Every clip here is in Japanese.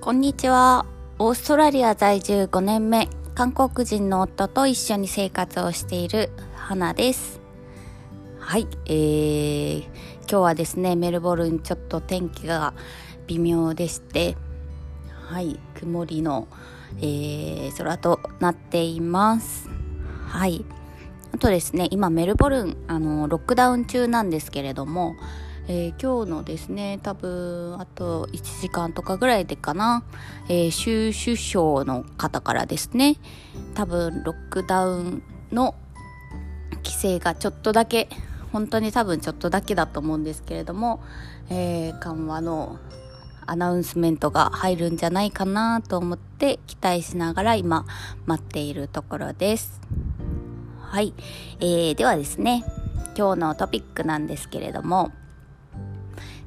こんにちは。オーストラリア在住5年目、韓国人の夫と一緒に生活をしている花です。はい、えー、今日はですね、メルボルンちょっと天気が微妙でして、はい、曇りの、えー、空となっています。はい。あとですね、今メルボルン、あの、ロックダウン中なんですけれども、えー、今日のですね多分あと1時間とかぐらいでかな、えー、州首相の方からですね多分ロックダウンの規制がちょっとだけ本当に多分ちょっとだけだと思うんですけれども、えー、緩和のアナウンスメントが入るんじゃないかなと思って期待しながら今待っているところです。はい、えー、ではですね今日のトピックなんですけれども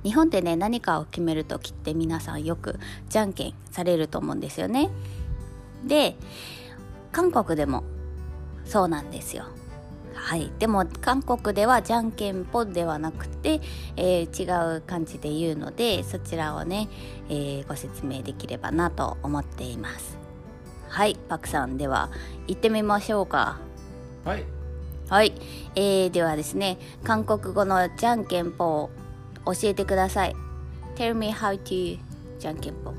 日本でね何かを決める時って皆さんよくじゃんけんされると思うんですよね。で韓国でもそうなんですよ。はい。でも韓国ではじゃんけんぽんではなくて、えー、違う感じで言うのでそちらをね、えー、ご説明できればなと思っています。はい。パクさんでは行ってみましょうか。はい。はい、えー、ではですね韓国語のじゃんけんぽん教えてください。Tell me how to じゃんけんぽ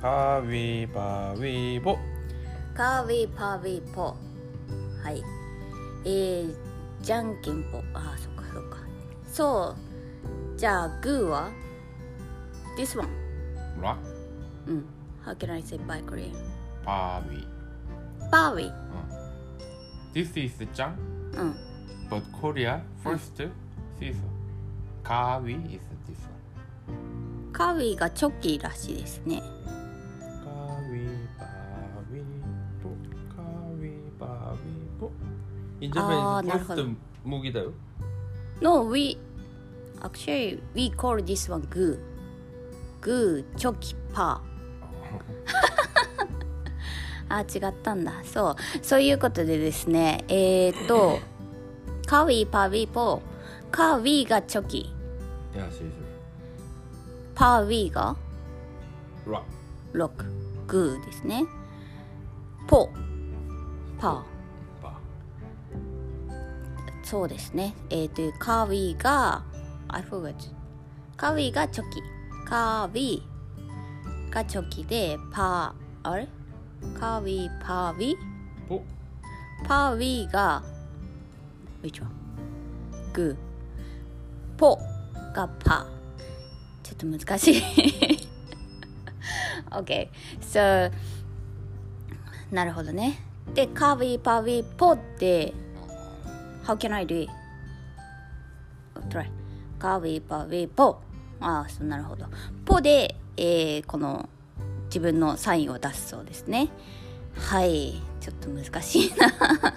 カービーパーウィーボカービーパーウィーポはい。えー、じゃんけんぽあそっかそっか。そう。じゃあグーは？This one. ラうん。How can I say by Korean? パーウィパーウィ This is じゃんうん But Korea first、うん、is カーウィ is カーウィがチョキらしいですね。カーウィバーウィポカーウィバーウィポ In Japanese, first 麦だよ。No, we actually we call this one グ ー。グー、チョキ、パー。あ、違ったんだ。そう。そういうことでですね、えー、っと、カーウィー、パーウィー、ポー。カーウィーがチョキ。パーウィーが？ロロックグーですね。ポパーそうですね。えっ、ー、とカーウィーが I forgot. カーウィーがチョキ。カーウィーがチョキでパーあれ？カーウィーパーウィーポパーウィーが which one? グーポがパちょっと難しい。OK so なるほどね。でカービーパービーポって How can I do? It? Try. カービーパービーポー。ああそうなるほど。ポーで、えー、この自分のサインを出すそうですね。はい。ちょっと難しいな。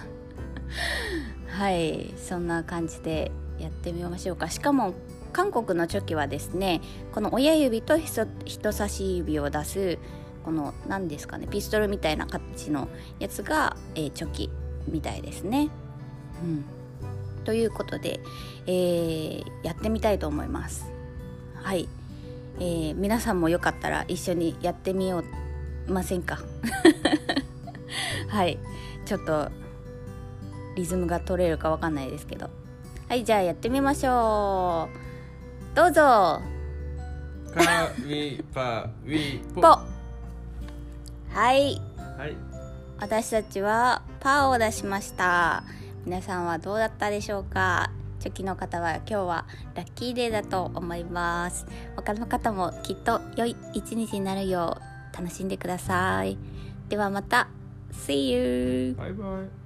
はい。そんな感じでやってみましょうか。しかも韓国のチョキはですねこの親指と人差し指を出すこの何ですかねピストルみたいな形のやつが、えー、チョキみたいですね。うん、ということで、えー、やってみたいと思います。はい、えー、皆さんもよかったら一緒にやってみよう。ませんか？はい。ちょっとリズムが取れるかわかんないですけど。はいじゃあやってみましょう。どうぞ。カウィパウィポはい。はい。私たちはパーを出しました。皆さんはどうだったでしょうか？チョキの方は今日はラッキーデーだと思います。他の方もきっと良い一日になるよう楽しんでください。ではまた。See you! バイバイ